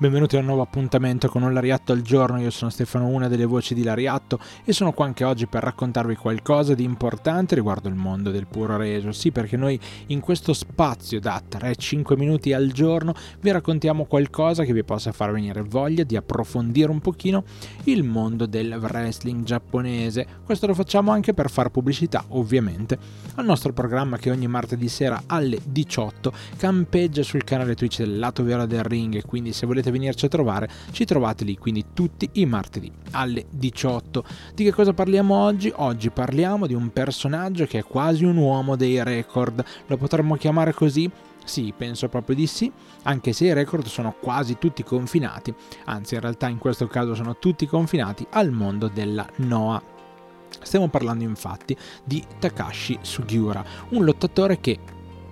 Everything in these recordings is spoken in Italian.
Benvenuti a un nuovo appuntamento con un Lariatto al giorno, io sono Stefano, una delle voci di Lariatto e sono qua anche oggi per raccontarvi qualcosa di importante riguardo il mondo del puro reso. Sì, perché noi in questo spazio da 3-5 minuti al giorno vi raccontiamo qualcosa che vi possa far venire voglia di approfondire un pochino il mondo del wrestling giapponese. Questo lo facciamo anche per far pubblicità, ovviamente, al nostro programma che ogni martedì sera alle 18 campeggia sul canale Twitch del lato viola del ring quindi se volete volete venirci a trovare, ci trovate lì, quindi tutti i martedì alle 18. Di che cosa parliamo oggi? Oggi parliamo di un personaggio che è quasi un uomo dei record, lo potremmo chiamare così? Sì, penso proprio di sì, anche se i record sono quasi tutti confinati, anzi in realtà in questo caso sono tutti confinati al mondo della Noah. Stiamo parlando infatti di Takashi Sugiura, un lottatore che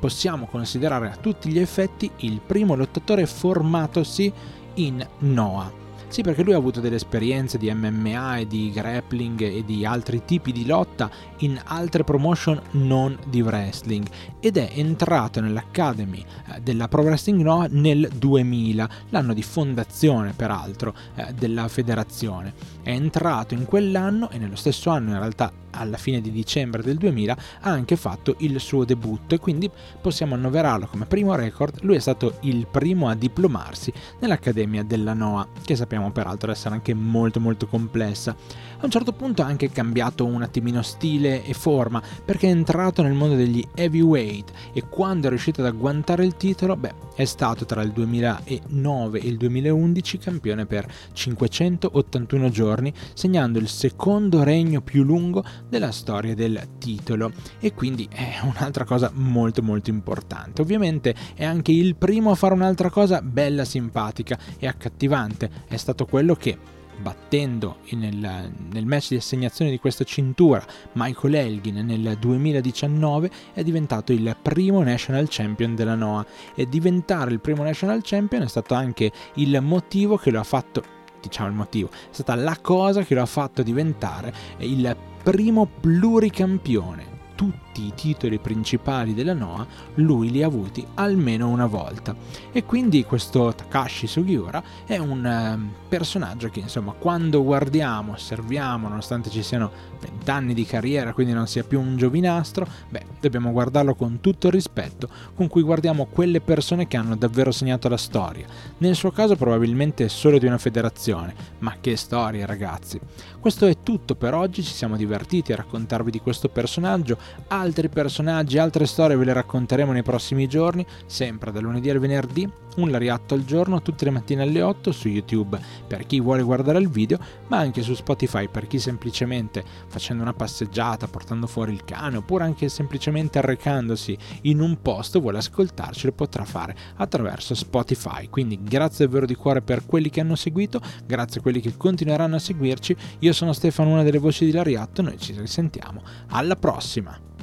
possiamo considerare a tutti gli effetti il primo lottatore formatosi in Noah. Sì, perché lui ha avuto delle esperienze di MMA e di grappling e di altri tipi di lotta in altre promotion non di wrestling ed è entrato nell'Academy eh, della Pro Wrestling Noah nel 2000, l'anno di fondazione peraltro eh, della federazione. È entrato in quell'anno e nello stesso anno in realtà alla fine di dicembre del 2000 ha anche fatto il suo debutto e quindi possiamo annoverarlo come primo record. Lui è stato il primo a diplomarsi nell'Accademia della NOAA, che sappiamo peraltro essere anche molto molto complessa. A un certo punto ha anche cambiato un attimino stile e forma perché è entrato nel mondo degli heavyweight e quando è riuscito ad agguantare il titolo, beh, è stato tra il 2009 e il 2011 campione per 581 giorni, segnando il secondo regno più lungo della storia del titolo e quindi è un'altra cosa molto molto importante. Ovviamente è anche il primo a fare un'altra cosa bella, simpatica e accattivante, è stato quello che battendo nel, nel, match di assegnazione di questa cintura Michael Elgin nel 2019 è diventato il primo national champion della NOAA e diventare il primo national champion è stato anche il motivo che lo ha fatto diciamo il motivo è stata la cosa che lo ha fatto diventare il primo pluricampione. Tutti i titoli principali della Noah lui li ha avuti almeno una volta. E quindi questo Takashi Sugiura è un eh, personaggio che insomma quando guardiamo, osserviamo, nonostante ci siano vent'anni di carriera, quindi non sia più un giovinastro, beh, dobbiamo guardarlo con tutto il rispetto con cui guardiamo quelle persone che hanno davvero segnato la storia. Nel suo caso probabilmente solo di una federazione, ma che storia ragazzi. Questo è tutto per oggi, ci siamo divertiti a raccontarvi di questo personaggio, altri personaggi, altre storie ve le racconteremo nei prossimi giorni, sempre da lunedì al venerdì un lariatto al giorno tutte le mattine alle 8 su YouTube per chi vuole guardare il video, ma anche su Spotify per chi semplicemente facendo una passeggiata, portando fuori il cane oppure anche semplicemente arrecandosi in un posto vuole ascoltarci, lo potrà fare attraverso Spotify. Quindi grazie davvero di cuore per quelli che hanno seguito, grazie a quelli che continueranno a seguirci. Io sono Stefano, una delle voci di Lariatto, noi ci risentiamo alla prossima.